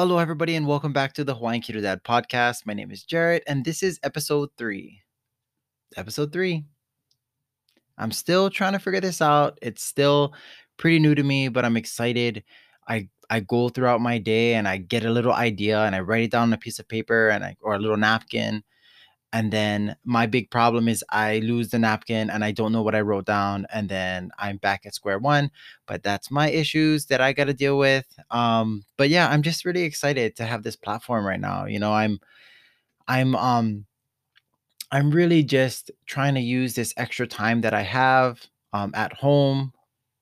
Hello, everybody, and welcome back to the Hawaiian Keto Dad podcast. My name is Jarrett, and this is episode three. Episode three. I'm still trying to figure this out. It's still pretty new to me, but I'm excited. I I go throughout my day and I get a little idea and I write it down on a piece of paper and I or a little napkin and then my big problem is I lose the napkin and I don't know what I wrote down and then I'm back at square one but that's my issues that I got to deal with um but yeah I'm just really excited to have this platform right now you know I'm I'm um I'm really just trying to use this extra time that I have um at home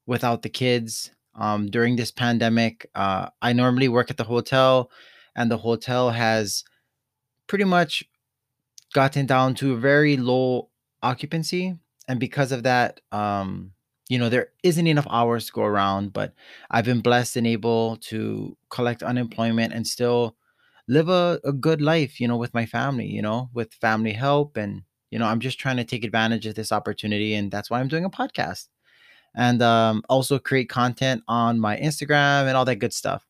without the kids um during this pandemic uh I normally work at the hotel and the hotel has pretty much gotten down to a very low occupancy and because of that um you know there isn't enough hours to go around but i've been blessed and able to collect unemployment and still live a, a good life you know with my family you know with family help and you know i'm just trying to take advantage of this opportunity and that's why i'm doing a podcast. And um, also create content on my instagram and all that good stuff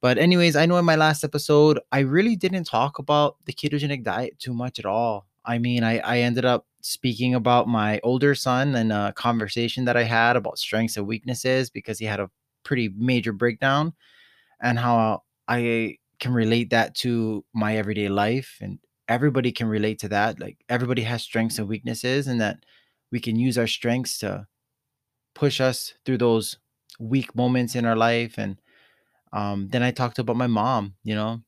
but anyways, I know in my last episode, I really didn't talk about the ketogenic diet too much at all. I mean, I, I ended up speaking about my older son and a conversation that I had about strengths and weaknesses because he had a pretty major breakdown and how I can relate that to my everyday life and everybody can relate to that. Like everybody has strengths and weaknesses and that we can use our strengths to push us through those weak moments in our life and um, then I talked about my mom, you know.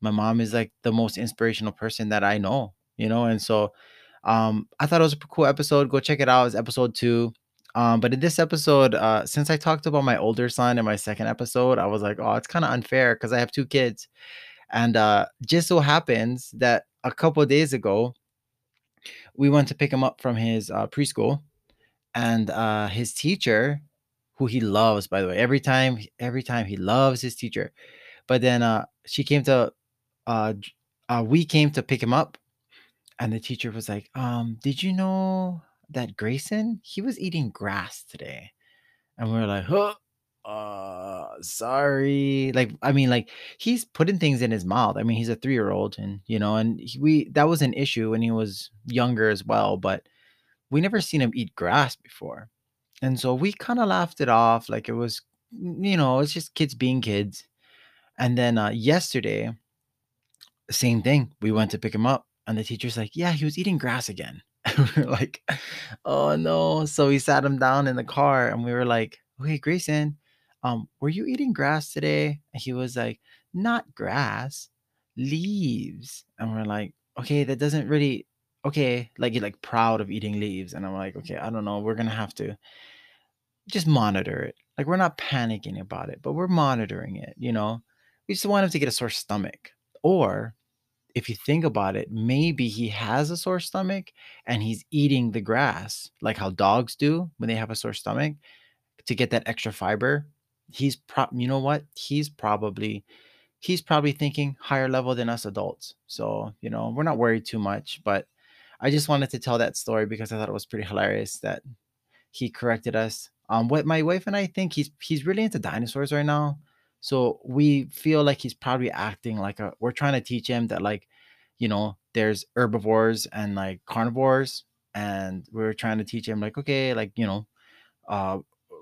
My mom is like the most inspirational person that I know, you know, and so um I thought it was a cool episode. Go check it out. It's episode two. Um, but in this episode, uh, since I talked about my older son in my second episode, I was like, oh, it's kind of unfair because I have two kids. And uh just so happens that a couple days ago, we went to pick him up from his uh, preschool, and uh his teacher, who he loves, by the way, every time, every time he loves his teacher but then uh, she came to, uh, uh, we came to pick him up, and the teacher was like, um, "Did you know that Greyson he was eating grass today?" And we were like, "Huh." Uh, sorry. Like, I mean, like he's putting things in his mouth. I mean, he's a three-year-old, and you know, and he, we that was an issue when he was younger as well. But we never seen him eat grass before, and so we kind of laughed it off, like it was, you know, it's just kids being kids. And then uh, yesterday, same thing. We went to pick him up, and the teacher's like, "Yeah, he was eating grass again." And we are like, "Oh no!" So we sat him down in the car, and we were like, "Okay, Greyson, um, were you eating grass today?" And he was like, "Not grass, leaves." And we're like, "Okay, that doesn't really." Okay, like you're like proud of eating leaves, and I'm like, okay, I don't know. We're gonna have to just monitor it. Like we're not panicking about it, but we're monitoring it. You know, we just want him to get a sore stomach, or if you think about it, maybe he has a sore stomach and he's eating the grass like how dogs do when they have a sore stomach to get that extra fiber. He's pro you know what? He's probably he's probably thinking higher level than us adults. So, you know, we're not worried too much, but I just wanted to tell that story because I thought it was pretty hilarious that he corrected us. Um, what my wife and I think he's he's really into dinosaurs right now. So we feel like he's probably acting like a we're trying to teach him that like, you know, there's herbivores and like carnivores. And we're trying to teach him like, okay, like, you know, uh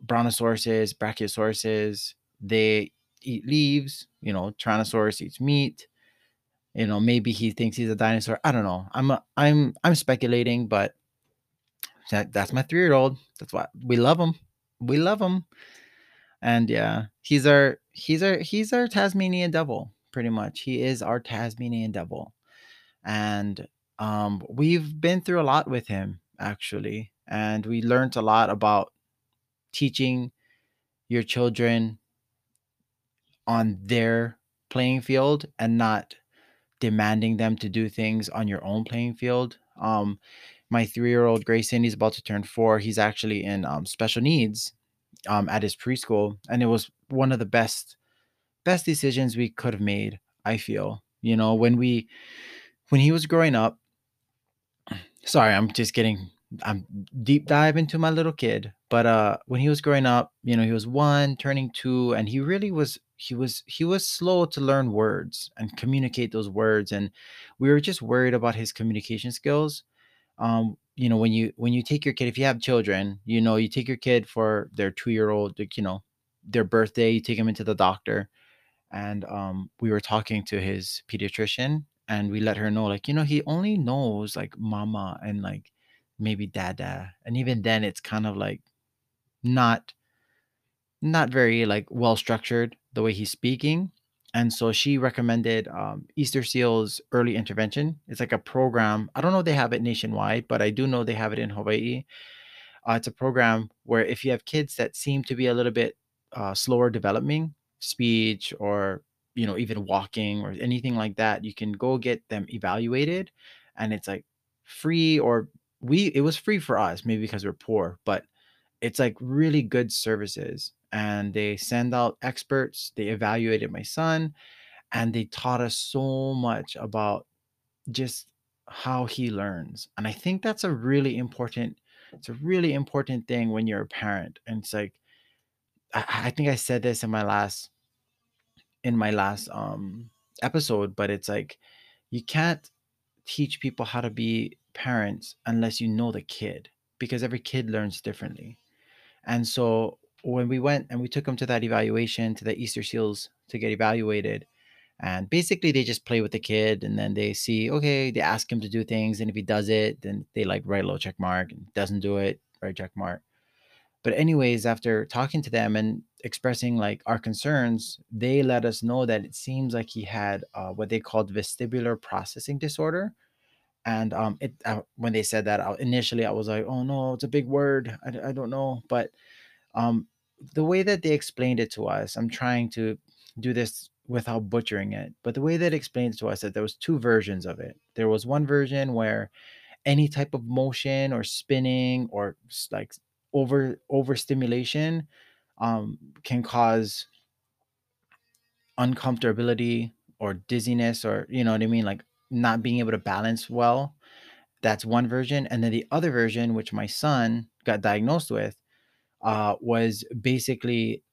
brontosauruses, brachiosauruses, they eat leaves, you know, Tyrannosaurus eats meat. You know, maybe he thinks he's a dinosaur. I don't know. I'm a, I'm I'm speculating, but that, that's my three year old. That's why we love him. We love him. And yeah, he's our he's our he's our Tasmanian devil, pretty much. He is our Tasmanian devil. And um we've been through a lot with him actually. And we learned a lot about teaching your children on their playing field and not demanding them to do things on your own playing field. Um my three-year-old Greyson, he's about to turn four. He's actually in um, special needs um, at his preschool, and it was one of the best best decisions we could have made. I feel, you know, when we when he was growing up. Sorry, I'm just getting I'm deep dive into my little kid, but uh when he was growing up, you know, he was 1 turning 2 and he really was he was he was slow to learn words and communicate those words and we were just worried about his communication skills. Um you know, when you when you take your kid if you have children, you know, you take your kid for their 2-year-old, you know, their birthday, you take him into the doctor and um we were talking to his pediatrician and we let her know like you know he only knows like mama and like maybe dada and even then it's kind of like not not very like well structured the way he's speaking and so she recommended um, easter seals early intervention it's like a program i don't know if they have it nationwide but i do know they have it in hawaii uh, it's a program where if you have kids that seem to be a little bit uh, slower developing, speech or you know even walking or anything like that, you can go get them evaluated, and it's like free or we it was free for us maybe because we're poor, but it's like really good services. And they send out experts. They evaluated my son, and they taught us so much about just how he learns. And I think that's a really important it's a really important thing when you're a parent. And it's like I, I think I said this in my last in my last um episode, but it's like you can't teach people how to be parents unless you know the kid because every kid learns differently. And so when we went and we took him to that evaluation to the Easter Seals to get evaluated, and basically they just play with the kid and then they see, okay, they ask him to do things. And if he does it, then they like write a little check mark and doesn't do it, write check mark. But anyways, after talking to them and expressing like our concerns, they let us know that it seems like he had uh, what they called vestibular processing disorder. And um, it uh, when they said that, I, initially I was like, "Oh no, it's a big word. I, I don't know." But um, the way that they explained it to us, I'm trying to do this without butchering it, but the way that it explained to us that there was two versions of it. There was one version where any type of motion or spinning or like over overstimulation um, can cause uncomfortability or dizziness or you know what I mean, like not being able to balance well. That's one version, and then the other version, which my son got diagnosed with, uh, was basically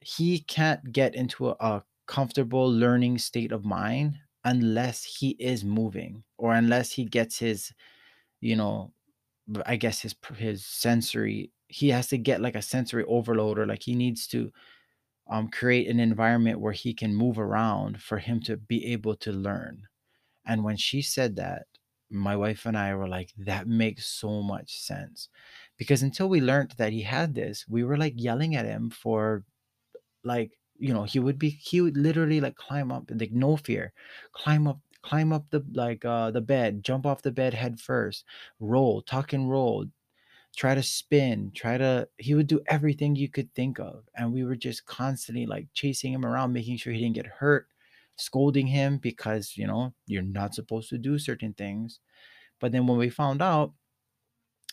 he can't get into a, a comfortable learning state of mind unless he is moving or unless he gets his you know i guess his his sensory he has to get like a sensory overload or like he needs to um, create an environment where he can move around for him to be able to learn. And when she said that my wife and i were like that makes so much sense because until we learned that he had this we were like yelling at him for like you know he would be he would literally like climb up like no fear climb up climb up the like uh the bed jump off the bed head first roll tuck and roll try to spin try to he would do everything you could think of and we were just constantly like chasing him around making sure he didn't get hurt scolding him because you know you're not supposed to do certain things. But then when we found out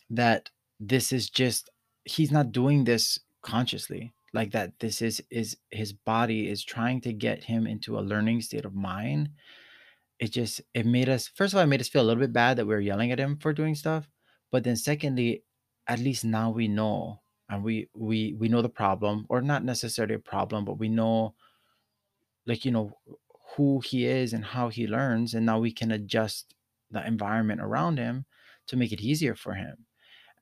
that this is just he's not doing this consciously like that this is is his body is trying to get him into a learning state of mind. It just it made us first of all it made us feel a little bit bad that we were yelling at him for doing stuff but then secondly at least now we know and we we we know the problem or not necessarily a problem but we know like you know who he is and how he learns and now we can adjust the environment around him to make it easier for him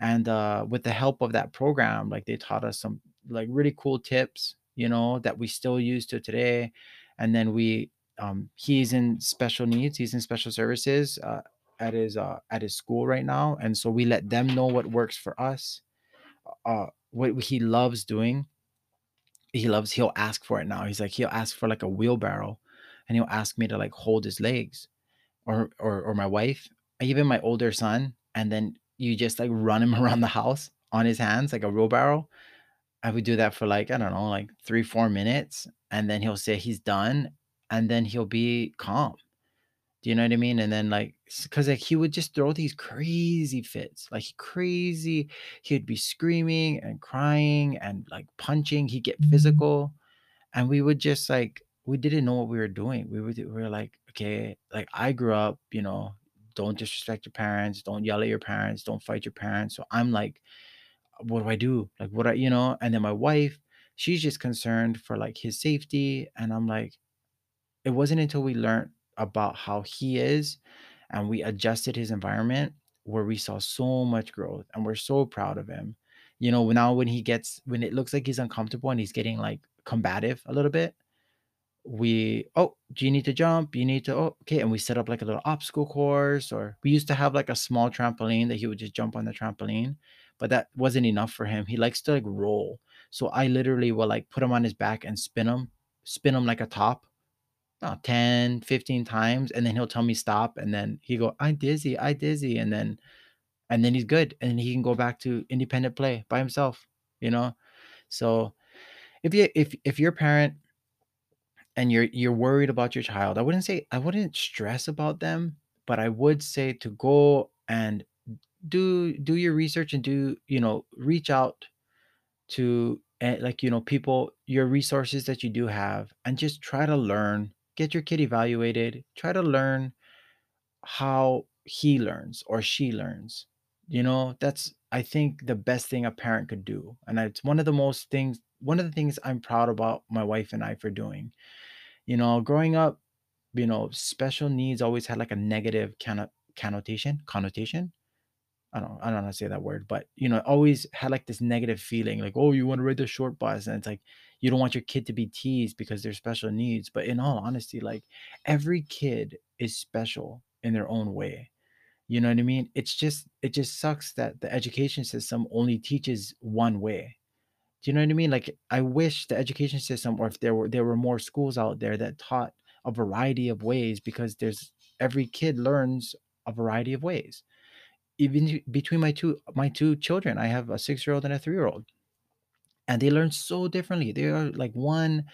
and uh, with the help of that program like they taught us some like really cool tips you know that we still use to today and then we um, he's in special needs he's in special services uh, at his uh, at his school right now and so we let them know what works for us uh, what he loves doing. He loves he'll ask for it now he's like he'll ask for like a wheelbarrow and he'll ask me to like hold his legs or or or my wife, even my older son, and then you just like run him around the house on his hands like a wheelbarrow. I would do that for like, I don't know, like three, four minutes. And then he'll say he's done. And then he'll be calm. Do you know what I mean? And then like, because like he would just throw these crazy fits, like crazy. He'd be screaming and crying and like punching. He'd get mm. physical and we would just like we didn't know what we were doing. We would we were like, okay, like I grew up, you know, don't disrespect your parents, don't yell at your parents, don't fight your parents. So I'm like, what do I do? Like, what I, you know? And then my wife, she's just concerned for like his safety. And I'm like, it wasn't until we learned about how he is and we adjusted his environment where we saw so much growth and we're so proud of him. You know, now when he gets, when it looks like he's uncomfortable and he's getting like combative a little bit, we oh do you need to jump? You need to oh okay and we set up like a little obstacle course or we used to have like a small trampoline that he would just jump on the trampoline but that wasn't enough for him. He likes to like roll. So i literally will like put him on his back and spin him spin him like a top oh, 10 15 times and then he'll tell me stop and then he go i dizzy i dizzy and then and then he's good and he can go back to independent play by himself you know? So if you if if your parent and you're you're worried about your child, I wouldn't say I wouldn't stress about them, but I would say to go and do do your research and do, you know, reach out to eh, like, you know, people, your resources that you do have and just try to learn, get your kid evaluated, try to learn how he learns or she learns. You know, that's I think the best thing a parent could do. And it's one of the most things one of the things I'm proud about my wife and I for doing you know, growing up, you know, special needs always had like a negative conno- connotation, connotation. I don't, I don't know how to say that word, but you know, always had like this negative feeling, like, oh, you want to ride the short bus, and it's like you don't want your kid to be teased because they're special needs. But in all honesty, like every kid is special in their own way. You know what I mean? It's just, it just sucks that the education system only teaches one way do you know what I mean? Like I wish the education system or if there were there were more schools out there that taught a variety of ways because there's every kid learns a variety of ways. Even between my two my two children, I have a 6-year-old and a 3-year-old. And they learn so differently. They are like one,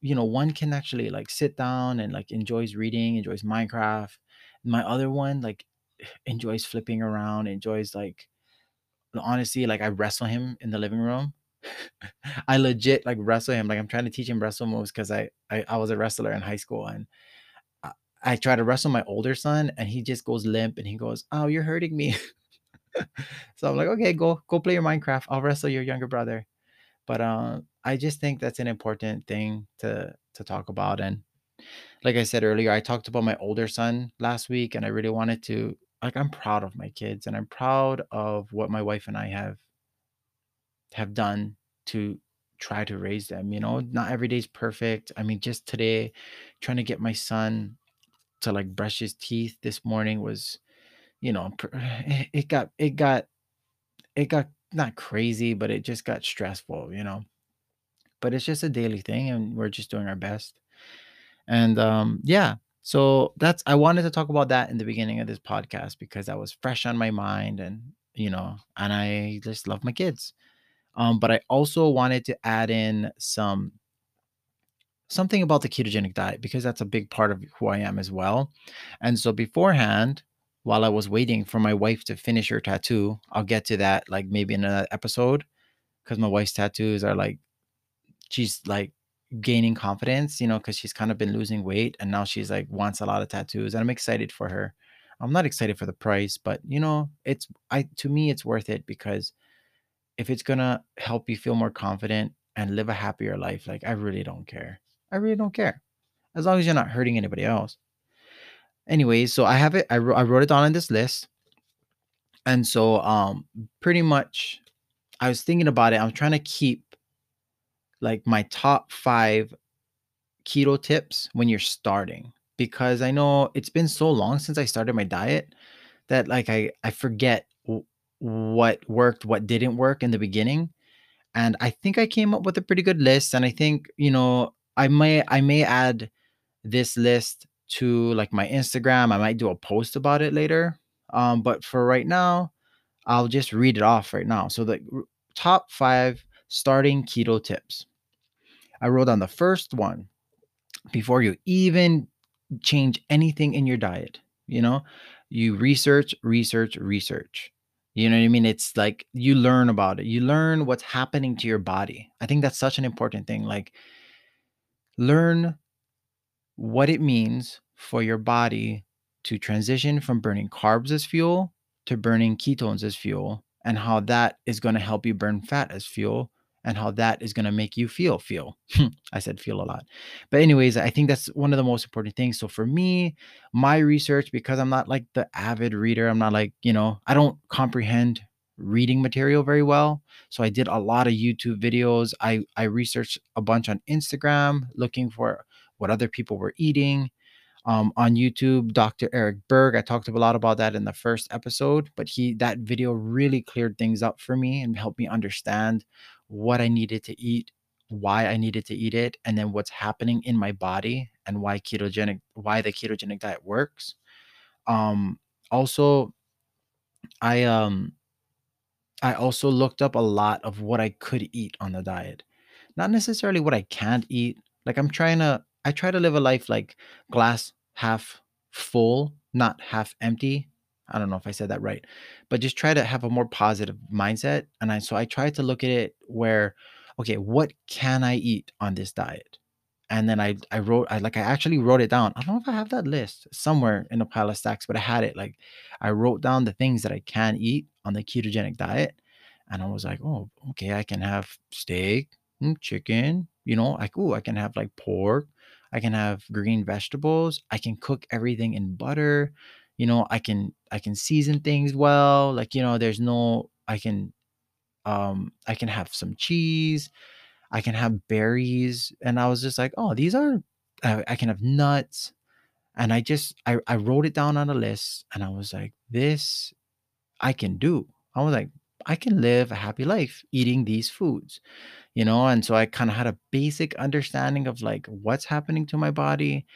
you know, one can actually like sit down and like enjoys reading, enjoys Minecraft. My other one like enjoys flipping around, enjoys like honestly like I wrestle him in the living room I legit like wrestle him. Like I'm trying to teach him wrestle moves because I, I I was a wrestler in high school and I, I try to wrestle my older son and he just goes limp and he goes, "Oh, you're hurting me." so I'm like, "Okay, go go play your Minecraft. I'll wrestle your younger brother." But um, I just think that's an important thing to to talk about. And like I said earlier, I talked about my older son last week, and I really wanted to like I'm proud of my kids and I'm proud of what my wife and I have have done to try to raise them. You know, not every day's perfect. I mean, just today, trying to get my son to like brush his teeth this morning was, you know, it got it got it got not crazy, but it just got stressful. You know, but it's just a daily thing, and we're just doing our best. And um, yeah, so that's I wanted to talk about that in the beginning of this podcast because that was fresh on my mind, and you know, and I just love my kids. Um, but I also wanted to add in some something about the ketogenic diet because that's a big part of who I am as well. And so beforehand, while I was waiting for my wife to finish her tattoo, I'll get to that like maybe in another episode because my wife's tattoos are like she's like gaining confidence, you know, because she's kind of been losing weight and now she's like wants a lot of tattoos. And I'm excited for her. I'm not excited for the price, but you know, it's I to me it's worth it because if it's gonna help you feel more confident and live a happier life, like I really don't care. I really don't care. As long as you're not hurting anybody else. Anyways, so I have it. I, I wrote it down on this list. And so um pretty much I was thinking about it. I'm trying to keep like my top five keto tips when you're starting because I know it's been so long since I started my diet that like I I forget what worked, what didn't work in the beginning. And I think I came up with a pretty good list. And I think, you know, I may I may add this list to like my Instagram. I might do a post about it later. Um, but for right now, I'll just read it off right now. So the top five starting keto tips. I wrote on the first one before you even change anything in your diet. You know, you research, research, research. You know what I mean? It's like you learn about it. You learn what's happening to your body. I think that's such an important thing. Like learn what it means for your body to transition from burning carbs as fuel to burning ketones as fuel and how that is going to help you burn fat as fuel and how that is going to make you feel feel i said feel a lot but anyways i think that's one of the most important things so for me my research because i'm not like the avid reader i'm not like you know i don't comprehend reading material very well so i did a lot of youtube videos i i researched a bunch on instagram looking for what other people were eating um, on YouTube, Dr. Eric Berg. I talked a lot about that in the first episode, but he that video really cleared things up for me and helped me understand what I needed to eat, why I needed to eat it, and then what's happening in my body and why ketogenic why the ketogenic diet works. Um, also, I um I also looked up a lot of what I could eat on the diet. Not necessarily what I can't eat. Like I'm trying to I try to live a life like glass half full, not half empty. I don't know if I said that right, but just try to have a more positive mindset. And I so I try to look at it where, okay, what can I eat on this diet? And then I I wrote I like I actually wrote it down. I don't know if I have that list somewhere in a pile of stacks, but I had it. Like I wrote down the things that I can eat on the ketogenic diet. And I was like, oh, okay, I can have steak, mm, chicken, you know, like, oh, I can have like pork, I can have green vegetables. I can cook everything in butter. You know, I can I can season things well. Like, you know, there's no I can um I can have some cheese. I can have berries and I was just like, "Oh, these are I, I can have nuts." And I just I I wrote it down on a list and I was like, "This I can do." I was like, "I can live a happy life eating these foods." you know and so i kind of had a basic understanding of like what's happening to my body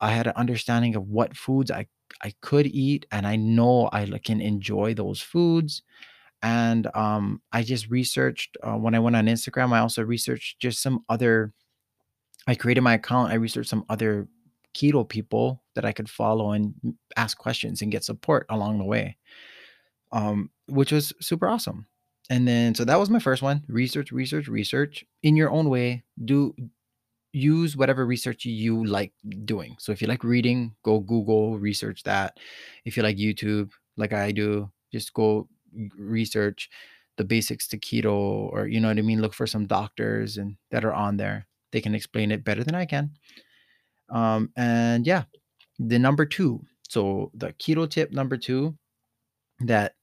i had an understanding of what foods i i could eat and i know i can enjoy those foods and um, i just researched uh, when i went on instagram i also researched just some other i created my account i researched some other keto people that i could follow and ask questions and get support along the way um, which was super awesome. And then so that was my first one research research research. In your own way do use whatever research you like doing. So if you like reading go google research that. If you like youtube like i do just go research the basics to keto or you know what i mean look for some doctors and that are on there. They can explain it better than i can. Um and yeah the number two so the keto tip number two that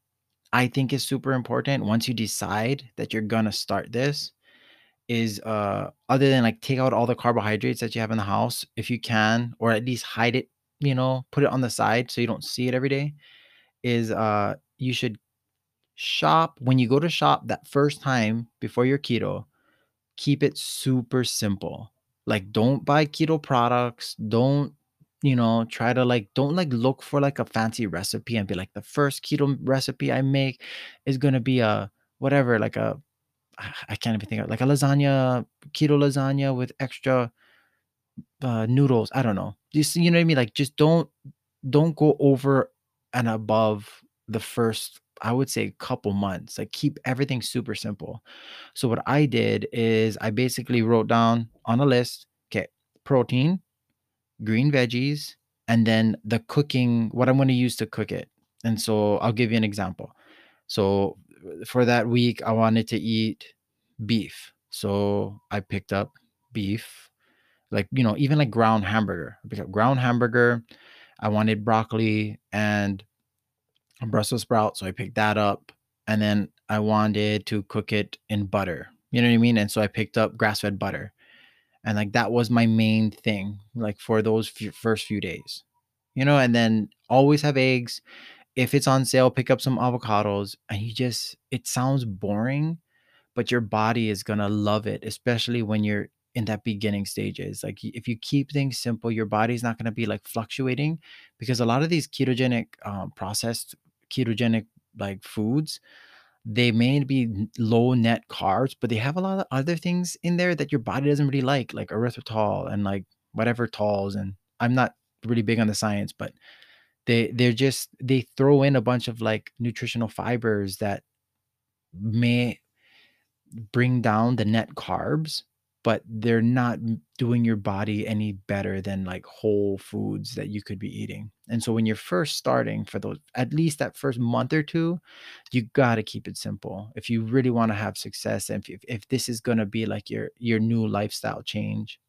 I think is super important once you decide that you're gonna start this is uh other than like take out all the carbohydrates that you have in the house if you can or at least hide it you know put it on the side so you don't see it every day is uh you should shop when you go to shop that first time before your keto keep it super simple like don't buy keto products don't you know, try to like don't like look for like a fancy recipe and be like the first keto recipe I make is gonna be a whatever, like a I can't even think of like a lasagna, keto lasagna with extra uh, noodles. I don't know. Just you know what I mean? Like just don't don't go over and above the first I would say a couple months. Like keep everything super simple. So what I did is I basically wrote down on a list, okay, protein, green veggies, and then the cooking, what I'm going to use to cook it. And so I'll give you an example. So for that week, I wanted to eat beef. So I picked up beef, like, you know, even like ground hamburger. I picked up ground hamburger. I wanted broccoli and Brussels sprout. So I picked that up. And then I wanted to cook it in butter. You know what I mean? And so I picked up grass fed butter and like that was my main thing like for those first few days you know and then always have eggs if it's on sale pick up some avocados and you just it sounds boring but your body is going to love it especially when you're in that beginning stages like if you keep things simple your body's not going to be like fluctuating because a lot of these ketogenic um, processed ketogenic like foods they may be low net carbs, but they have a lot of other things in there that your body doesn't really like, like erythritol and like whatever tols. And I'm not really big on the science, but they they're just they throw in a bunch of like nutritional fibers that may bring down the net carbs but they're not doing your body any better than like whole foods that you could be eating. And so when you're first starting for those at least that first month or two, you got to keep it simple. If you really want to have success and if, if this is going to be like your your new lifestyle change.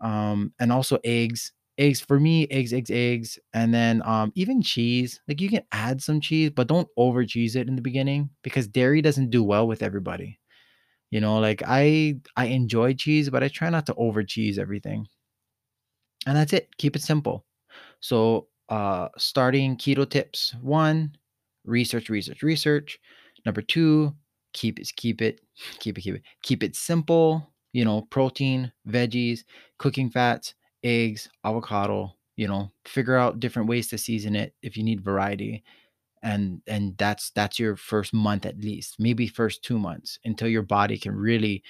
Um and also eggs. Eggs for me, eggs, eggs, eggs, and then um even cheese. Like you can add some cheese, but don't over cheese it in the beginning because dairy doesn't do well with everybody. You know, like I I enjoy cheese, but I try not to over cheese everything. And that's it. Keep it simple. So, uh, starting keto tips one, research, research, research. Number two, keep it, keep it, keep it, keep it, keep it simple. You know, protein, veggies, cooking fats, eggs, avocado. You know, figure out different ways to season it if you need variety and and that's that's your first month at least maybe first two months until your body can really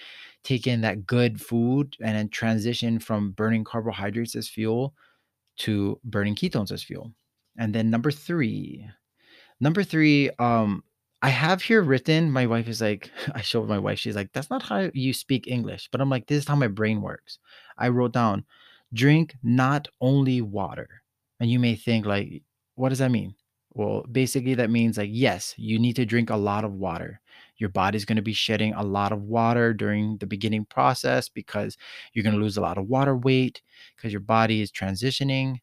take in that good food and then transition from burning carbohydrates as fuel to burning ketones as fuel and then number three Number 3, um, I have here written my wife is like I showed my wife, she's like, "That's not how you speak English." But I'm like, "This is how my brain works." I wrote down, "Drink not only water." And you may think like, "What does that mean?" Well, basically that means like, yes, you need to drink a lot of water. Your body's going to be shedding a lot of water during the beginning process because you're going to lose a lot of water weight because your body is transitioning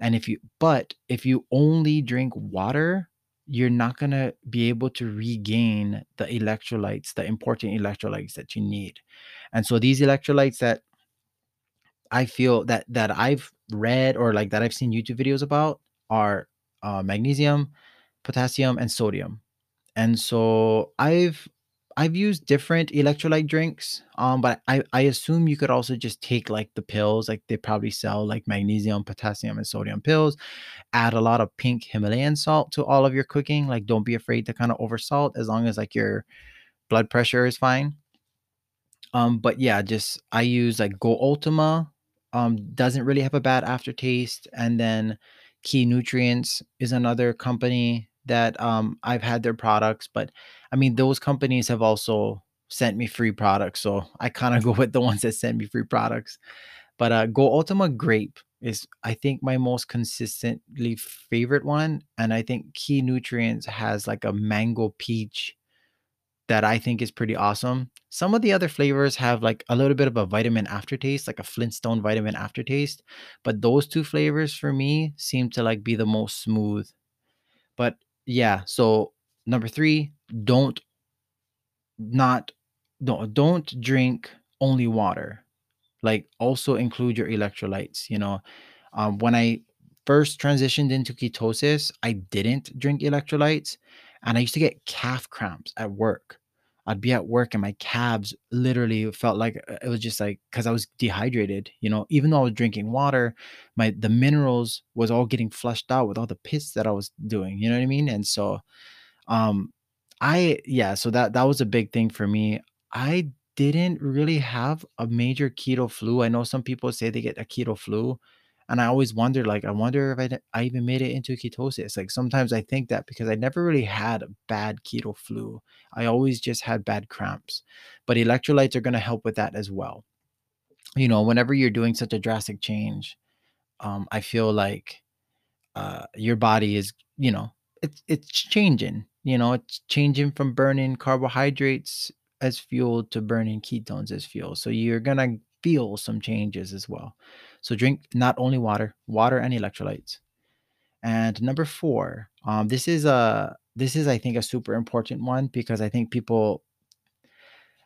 and if you but if you only drink water, you're not gonna be able to regain the electrolytes, the important electrolytes that you need. And so these electrolytes that I feel that that I've read or like that I've seen YouTube videos about are uh, magnesium, potassium, and sodium. And so I've I've used different electrolyte drinks, um, but I I assume you could also just take like the pills, like they probably sell like magnesium, potassium, and sodium pills. Add a lot of pink Himalayan salt to all of your cooking. Like, don't be afraid to kind of oversalt as long as like your blood pressure is fine. Um, but yeah, just I use like Go Ultima. Um, doesn't really have a bad aftertaste. And then Key Nutrients is another company that um I've had their products, but I mean those companies have also sent me free products. So I kind of go with the ones that send me free products. But uh Go Ultima Grape is I think my most consistently favorite one. And I think Key Nutrients has like a mango peach that I think is pretty awesome. Some of the other flavors have like a little bit of a vitamin aftertaste, like a Flintstone vitamin aftertaste, but those two flavors for me seem to like be the most smooth. But yeah, so number 3, don't not don't don't drink only water. Like also include your electrolytes, you know. Um, when I first transitioned into ketosis, I didn't drink electrolytes and I used to get calf cramps at work. I'd be at work and my calves literally felt like uh, it was just like because I was dehydrated, you know, even though I was drinking water, my the minerals was all getting flushed out with all the piss that I was doing, you know what I mean? And so um, I yeah, so that that was a big thing for me. I didn't really have a major keto flu. I know some people say they get a keto flu, and I always wondered, like, I wonder if I, I even made it into ketosis. Like sometimes I think that because I never really had a bad keto flu. I always just had bad cramps. But electrolytes are going to help with that as well. You know, whenever you're doing such a drastic change, um, I feel like uh, your body is, you know, it's it's changing. You know, it's changing from burning carbohydrates as fuel to burning ketones as fuel. So you're gonna feel some changes as well. So drink not only water, water and electrolytes. And number four, um, this is a this is I think a super important one because I think people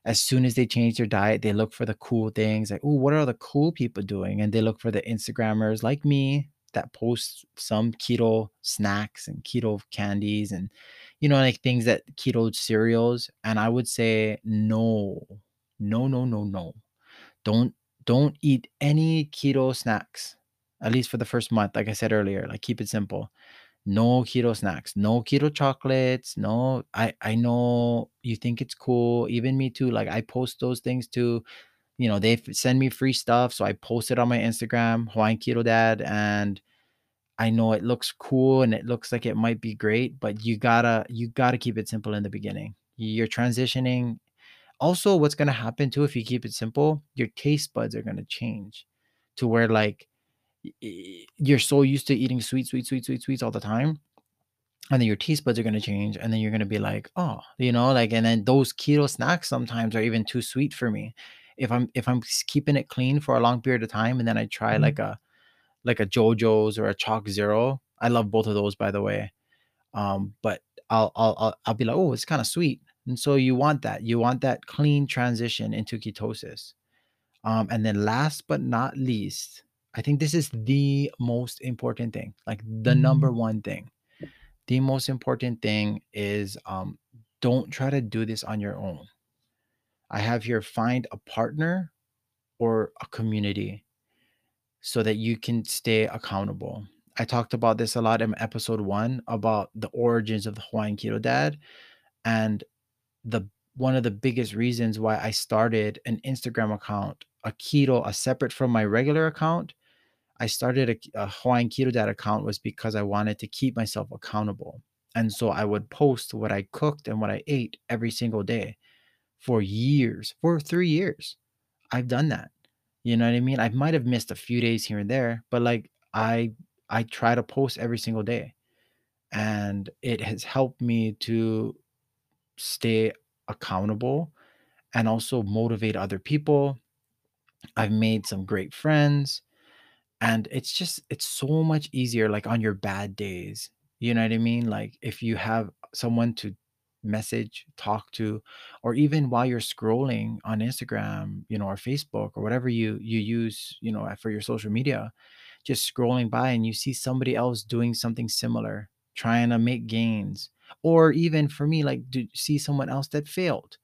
as soon as they change their diet, they look for the cool things like, oh, what are the cool people doing? And they look for the Instagrammers like me that post some keto snacks and keto candies and, you know, like things that keto cereals. And I would say, no, no, no, no, no. Don't don't eat any keto snacks, at least for the first month. Like I said earlier, like keep it simple no keto snacks, no keto chocolates, no I I know you think it's cool, even me too. Like I post those things too. You know, they send me free stuff, so I post it on my Instagram, Hawaiian Keto Dad, and I know it looks cool and it looks like it might be great, but you gotta you gotta keep it simple in the beginning. You're transitioning. Also, what's going to happen too if you keep it simple, your taste buds are going to change to where like you're so used to eating sweet, sweet, sweet, sweet, sweets all the time. And then your taste buds are going to change. And then you're going to be like, oh, you know, like, and then those keto snacks sometimes are even too sweet for me. If I'm, if I'm keeping it clean for a long period of time and then I try mm-hmm. like a, like a JoJo's or a ChocZero, I love both of those, by the way. Um, but I'll, I'll, I'll, I'll be like, oh, it's kind of sweet. And so you want that. You want that clean transition into ketosis. Um, and then last but not least, I think this is the most important thing, like the mm-hmm. number one thing. The most important thing is um, don't try to do this on your own. I have here find a partner or a community so that you can stay accountable. I talked about this a lot in episode one about the origins of the Hawaiian Keto Dad. And the one of the biggest reasons why I started an Instagram account, a keto, a separate from my regular account. I started a, a Hawaiian Keto Dad account was because I wanted to keep myself accountable. And so I would post what I cooked and what I ate every single day for years, for three years. I've done that. You know what I mean? I might have missed a few days here and there, but like I I try to post every single day. And it has helped me to stay accountable and also motivate other people. I've made some great friends and it's just it's so much easier like on your bad days. You know what I mean? Like if you have someone to message, talk to, or even while you're scrolling on Instagram, you know, or Facebook or whatever you you use, you know, for your social media, just scrolling by and you see somebody else doing something similar, trying to make gains, or even for me, like to see someone else that failed.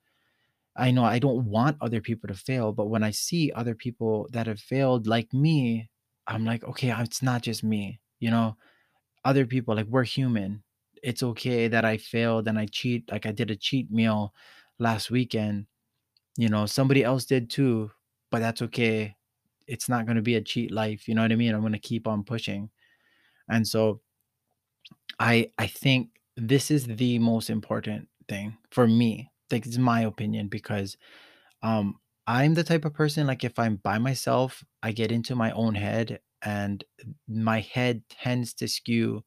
I know I don't want other people to fail, but when I see other people that have failed like me, I'm like, okay, it's not just me, you know, other people, like we're human it's okay that I failed and I cheat. Like I did a cheat meal last weekend. You know, somebody else did too, but that's okay. It's not going to be a cheat life. You know what I mean? I'm going to keep on pushing. And so I I think this is the most important thing for me. Like it's my opinion because um I'm the type of person like if I'm by myself, I get into my own head and my head tends to skew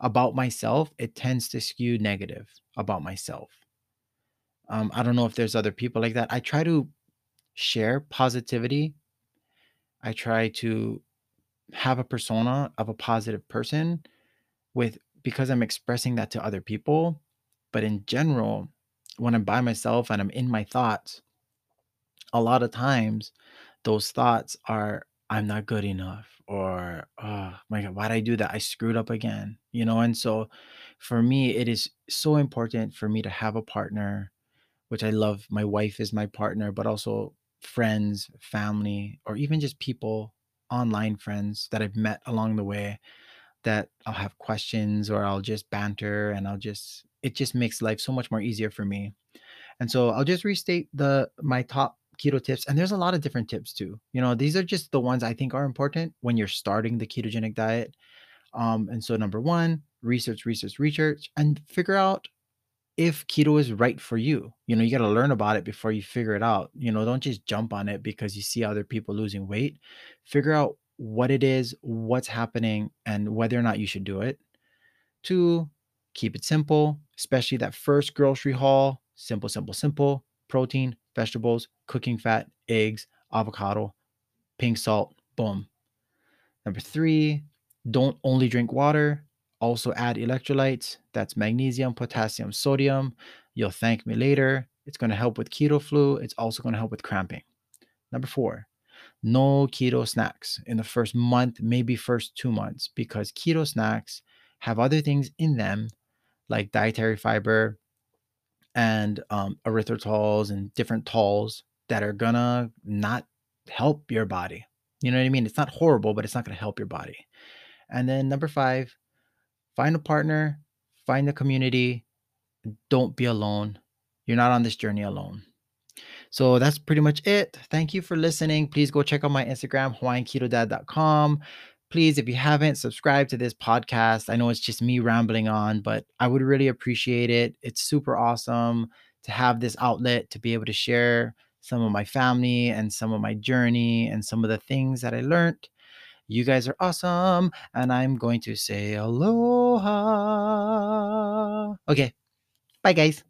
about myself, it tends to skew negative about myself. Um, I don't know if there's other people like that. I try to share positivity. I try to have a persona of a positive person with because I'm expressing that to other people. But in general, when I'm by myself and I'm in my thoughts, a lot of times those thoughts are I'm not good enough or oh my god why'd i do that i screwed up again you know and so for me it is so important for me to have a partner which i love my wife is my partner but also friends family or even just people online friends that i've met along the way that i'll have questions or i'll just banter and i'll just it just makes life so much more easier for me. And so i'll just restate the my top keto tips and there's a lot of different tips too you know these are just the ones i think are important when you're starting the ketogenic diet um and so number one research research research and figure out if keto is right for you you know you got to learn about it before you figure it out you know don't just jump on it because you see other people losing weight. Figure out what it is what's happening and whether or not you should do it two keep it simple especially that first grocery haul simple simple simple protein vegetables, cooking fat, eggs, avocado, pink salt, boom. Number three, don't only drink water, also add electrolytes. That's magnesium, potassium, sodium. You'll thank me later. It's going to help with keto flu. It's also going to help with cramping. Number four, no keto snacks in the first month, maybe first two months, because keto snacks have other things in them like dietary fiber, and um, erythritols and different tols that are gonna not help your body. You know what I mean? It's not horrible, but it's not gonna help your body. And then number five, find a partner, find a community. Don't be alone. You're not on this journey alone. So that's pretty much it. Thank you for listening. Please go check out my Instagram, hawaiianketodad.com. Please, if you haven't, subscribe to this podcast. I know it's just me rambling on, but I would really appreciate it. It's super awesome to have this outlet to be able to share some of my family and some of my journey and some of the things that I learned. You guys are awesome. And I'm going to say aloha. Okay. Bye, guys.